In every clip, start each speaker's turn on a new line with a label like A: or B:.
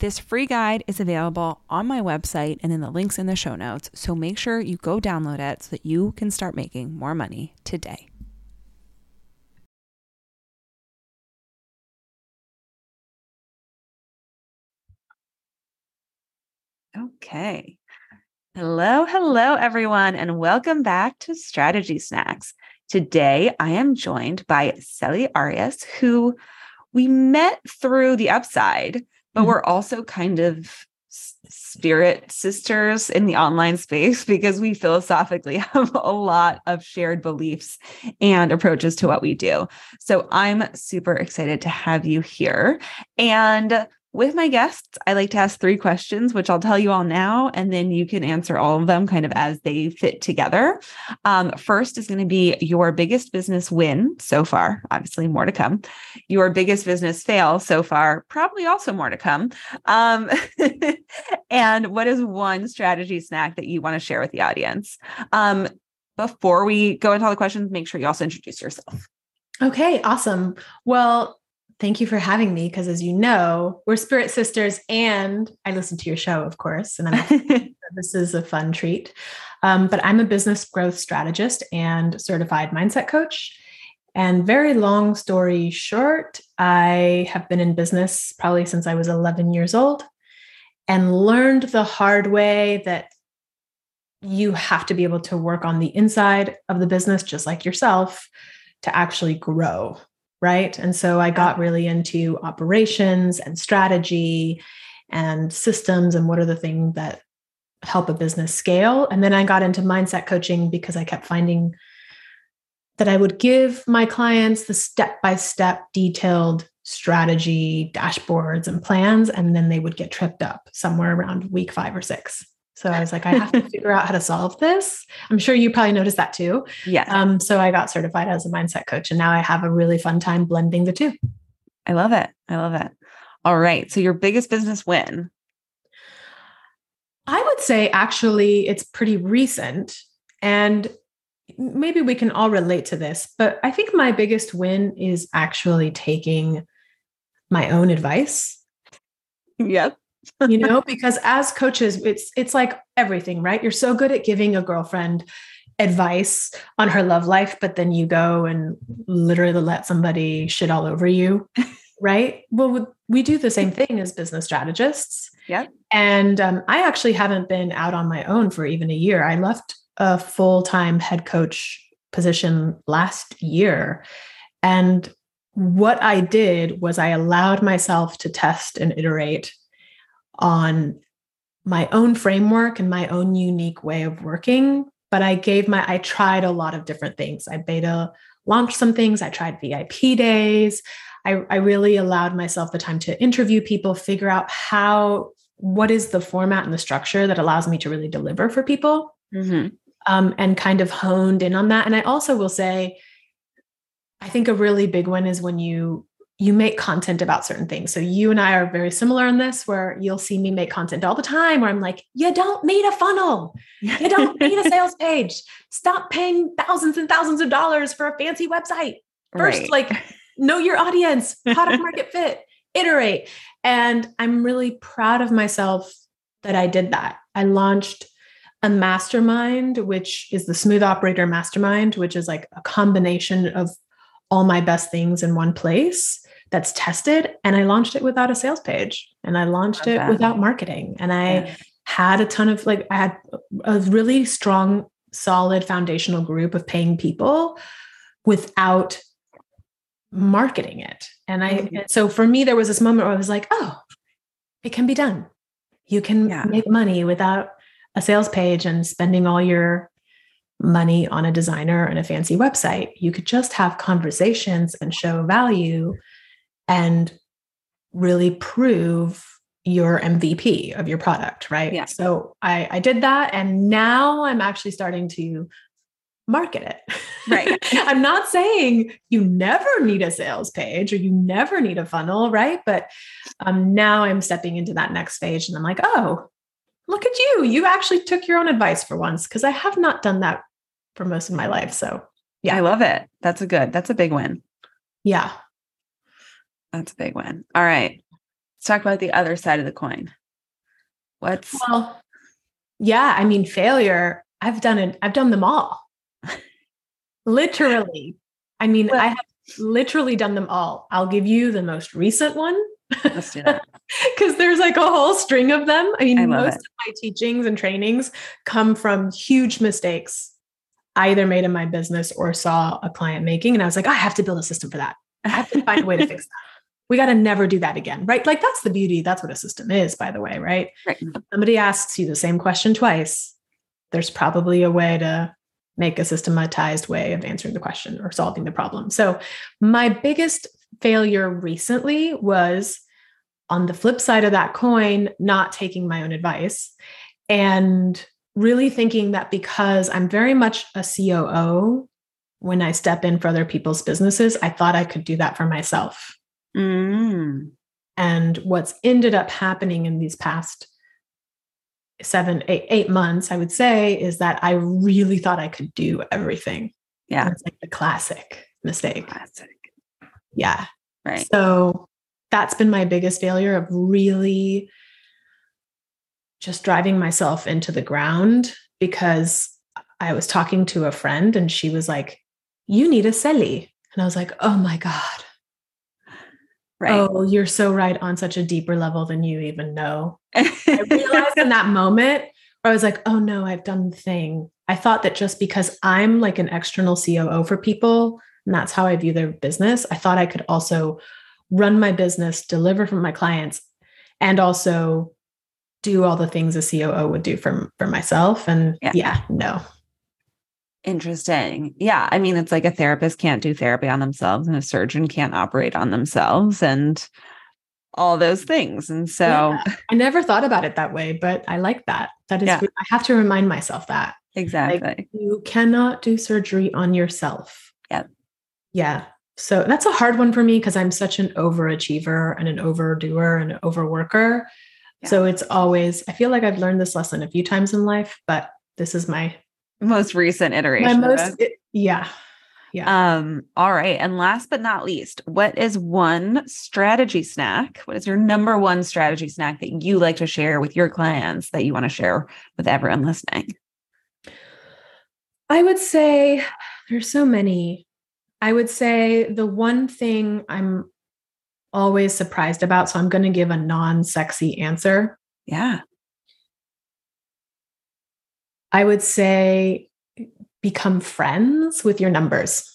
A: This free guide is available on my website and in the links in the show notes, so make sure you go download it so that you can start making more money today. Okay. Hello, hello, everyone, and welcome back to Strategy Snacks. Today, I am joined by Celi Arias, who we met through the upside, but mm-hmm. we're also kind of spirit sisters in the online space because we philosophically have a lot of shared beliefs and approaches to what we do. So I'm super excited to have you here. And with my guests, I like to ask three questions, which I'll tell you all now, and then you can answer all of them kind of as they fit together. Um, first is going to be your biggest business win so far, obviously, more to come. Your biggest business fail so far, probably also more to come. Um, and what is one strategy snack that you want to share with the audience? Um, before we go into all the questions, make sure you also introduce yourself.
B: Okay, awesome. Well, Thank you for having me because, as you know, we're spirit sisters, and I listen to your show, of course, and I'm, this is a fun treat. Um, but I'm a business growth strategist and certified mindset coach. And very long story short, I have been in business probably since I was 11 years old and learned the hard way that you have to be able to work on the inside of the business, just like yourself, to actually grow right? And so I got really into operations and strategy and systems and what are the things that help a business scale. And then I got into mindset coaching because I kept finding that I would give my clients the step by step detailed strategy, dashboards, and plans, and then they would get tripped up somewhere around week five or six. So I was like, I have to figure out how to solve this. I'm sure you probably noticed that too.
A: Yeah.
B: Um, so I got certified as a mindset coach, and now I have a really fun time blending the two.
A: I love it. I love it. All right. So your biggest business win?
B: I would say actually it's pretty recent. And maybe we can all relate to this, but I think my biggest win is actually taking my own advice.
A: Yep
B: you know because as coaches it's it's like everything right? You're so good at giving a girlfriend advice on her love life but then you go and literally let somebody shit all over you right? Well we do the same thing as business strategists.
A: Yeah.
B: And um, i actually haven't been out on my own for even a year. I left a full-time head coach position last year. And what i did was i allowed myself to test and iterate on my own framework and my own unique way of working. But I gave my, I tried a lot of different things. I beta launched some things, I tried VIP days. I, I really allowed myself the time to interview people, figure out how, what is the format and the structure that allows me to really deliver for people. Mm-hmm. Um, and kind of honed in on that. And I also will say, I think a really big one is when you you make content about certain things. So you and I are very similar in this, where you'll see me make content all the time where I'm like, you don't need a funnel. You don't need a sales page. Stop paying thousands and thousands of dollars for a fancy website. First, right. like know your audience, product market fit, iterate. And I'm really proud of myself that I did that. I launched a mastermind, which is the Smooth Operator Mastermind, which is like a combination of all my best things in one place that's tested and I launched it without a sales page and I launched it that. without marketing and I yeah. had a ton of like I had a really strong solid foundational group of paying people without marketing it and I mm-hmm. so for me there was this moment where I was like oh it can be done you can yeah. make money without a sales page and spending all your money on a designer and a fancy website. You could just have conversations and show value and really prove your MVP of your product, right?
A: Yeah.
B: So I, I did that. And now I'm actually starting to market it.
A: Right.
B: I'm not saying you never need a sales page or you never need a funnel, right? But um, now I'm stepping into that next stage and I'm like, oh, look at you. You actually took your own advice for once because I have not done that for most of my life. So,
A: yeah. I love it. That's a good, that's a big win.
B: Yeah.
A: That's a big win. All right. Let's talk about the other side of the coin. What's
B: well, yeah, I mean, failure. I've done it, I've done them all. literally. I mean, well, I have literally done them all. I'll give you the most recent one. Let's do that. Because there's like a whole string of them. I mean, I most it. of my teachings and trainings come from huge mistakes I either made in my business or saw a client making. And I was like, I have to build a system for that. I have to find a way to fix that. We got to never do that again. Right. Like that's the beauty. That's what a system is, by the way. Right. right. Somebody asks you the same question twice. There's probably a way to make a systematized way of answering the question or solving the problem. So, my biggest failure recently was on the flip side of that coin, not taking my own advice and really thinking that because I'm very much a COO when I step in for other people's businesses, I thought I could do that for myself. Mm. And what's ended up happening in these past seven, eight, eight months, I would say, is that I really thought I could do everything.
A: Yeah.
B: It's like the classic mistake.
A: Classic.
B: Yeah.
A: Right.
B: So that's been my biggest failure of really just driving myself into the ground because I was talking to a friend and she was like, You need a Celi. And I was like, Oh my God. Right. Oh, you're so right on such a deeper level than you even know. I realized in that moment where I was like, oh no, I've done the thing. I thought that just because I'm like an external COO for people, and that's how I view their business, I thought I could also run my business, deliver for my clients, and also do all the things a COO would do for, for myself. And yeah, yeah no.
A: Interesting. Yeah. I mean, it's like a therapist can't do therapy on themselves and a surgeon can't operate on themselves and all those things. And so yeah.
B: I never thought about it that way, but I like that. That is, yeah. I have to remind myself that.
A: Exactly.
B: Like, you cannot do surgery on yourself.
A: Yeah.
B: Yeah. So that's a hard one for me because I'm such an overachiever and an overdoer and an overworker. Yeah. So it's always, I feel like I've learned this lesson a few times in life, but this is my
A: most recent iteration.
B: My most, it, yeah.
A: Yeah. Um, all right. And last but not least, what is one strategy snack? What is your number one strategy snack that you like to share with your clients that you want to share with everyone listening?
B: I would say there's so many. I would say the one thing I'm always surprised about, so I'm going to give a non sexy answer.
A: Yeah.
B: I would say become friends with your numbers.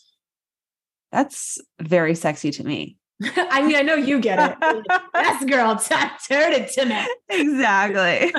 A: That's very sexy to me.
B: I mean, I know you get it. yes, girl, turn it to me.
A: Exactly.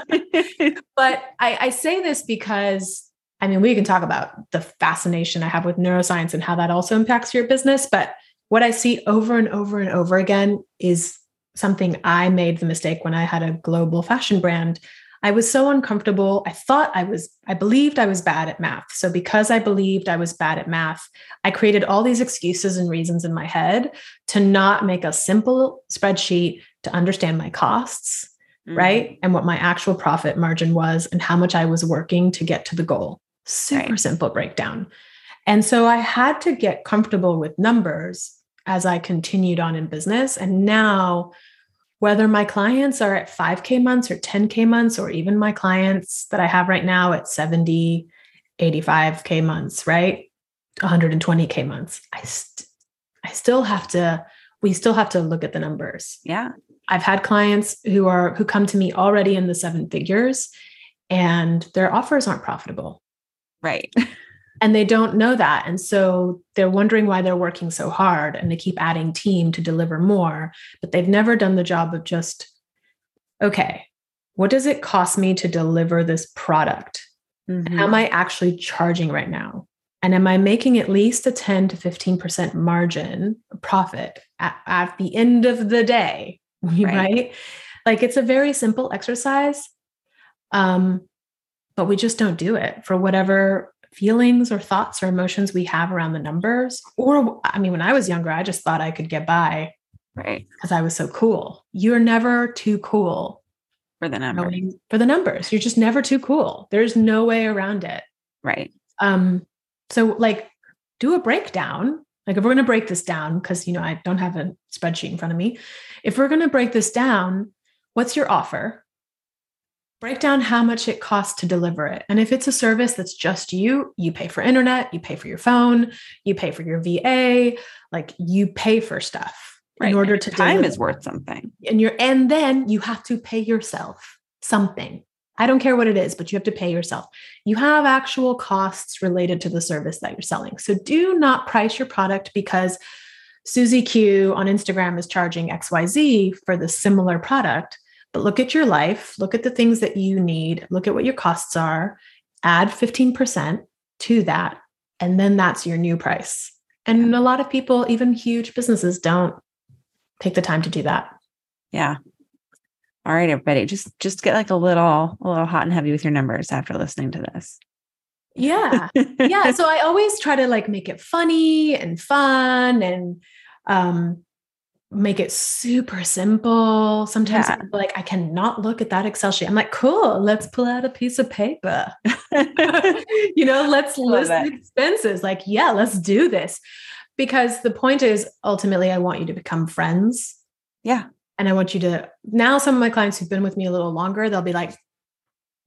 B: but I, I say this because I mean, we can talk about the fascination I have with neuroscience and how that also impacts your business. But what I see over and over and over again is something I made the mistake when I had a global fashion brand I was so uncomfortable. I thought I was, I believed I was bad at math. So, because I believed I was bad at math, I created all these excuses and reasons in my head to not make a simple spreadsheet to understand my costs, mm-hmm. right? And what my actual profit margin was and how much I was working to get to the goal. Super right. simple breakdown. And so I had to get comfortable with numbers as I continued on in business. And now whether my clients are at 5K months or 10K months, or even my clients that I have right now at 70, 85K months, right? 120K months. I, st- I still have to, we still have to look at the numbers.
A: Yeah.
B: I've had clients who are, who come to me already in the seven figures and their offers aren't profitable.
A: Right.
B: and they don't know that and so they're wondering why they're working so hard and they keep adding team to deliver more but they've never done the job of just okay what does it cost me to deliver this product mm-hmm. am i actually charging right now and am i making at least a 10 to 15% margin profit at, at the end of the day right. right like it's a very simple exercise um but we just don't do it for whatever feelings or thoughts or emotions we have around the numbers. Or, I mean, when I was younger, I just thought I could get by.
A: Right.
B: Because I was so cool. You're never too cool
A: for the numbers.
B: For the numbers. You're just never too cool. There's no way around it.
A: Right.
B: Um, so like do a breakdown. Like if we're going to break this down, because you know, I don't have a spreadsheet in front of me. If we're going to break this down, what's your offer? Break down how much it costs to deliver it. And if it's a service that's just you, you pay for internet, you pay for your phone, you pay for your VA, like you pay for stuff right. in order to
A: time deliver. is worth something.
B: And you're and then you have to pay yourself something. I don't care what it is, but you have to pay yourself. You have actual costs related to the service that you're selling. So do not price your product because Susie Q on Instagram is charging XYZ for the similar product but look at your life, look at the things that you need, look at what your costs are, add 15% to that, and then that's your new price. And a lot of people, even huge businesses, don't take the time to do that.
A: Yeah. All right, everybody, just just get like a little a little hot and heavy with your numbers after listening to this.
B: Yeah. yeah. So I always try to like make it funny and fun and um make it super simple. Sometimes yeah. like, I cannot look at that Excel sheet. I'm like, cool, let's pull out a piece of paper. you know, let's list the expenses. Like, yeah, let's do this. Because the point is ultimately, I want you to become friends.
A: Yeah.
B: And I want you to now, some of my clients who've been with me a little longer, they'll be like,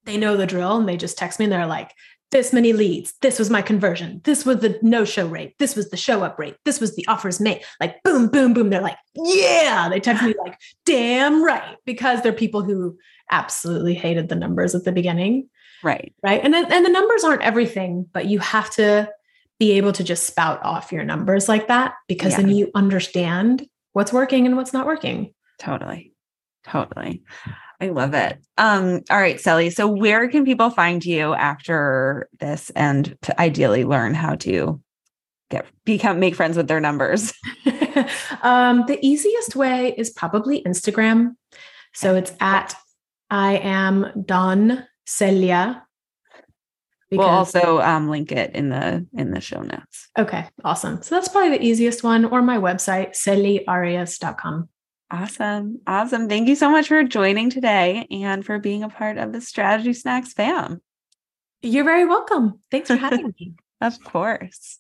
B: they know the drill and they just text me and they're like, this many leads. This was my conversion. This was the no show rate. This was the show up rate. This was the offers made. Like boom, boom, boom. They're like, yeah. They text me like, damn right. Because they're people who absolutely hated the numbers at the beginning.
A: Right.
B: Right. And then, and the numbers aren't everything, but you have to be able to just spout off your numbers like that because yeah. then you understand what's working and what's not working.
A: Totally. Totally. I love it. Um, all right, Celi. So where can people find you after this and to ideally learn how to get become make friends with their numbers?
B: um, the easiest way is probably Instagram. So it's at I am Don Celia.
A: We'll also um, link it in the in the show notes.
B: Okay, awesome. So that's probably the easiest one, or my website, celiarias.com.
A: Awesome. Awesome. Thank you so much for joining today and for being a part of the Strategy Snacks fam.
B: You're very welcome. Thanks for having me.
A: Of course.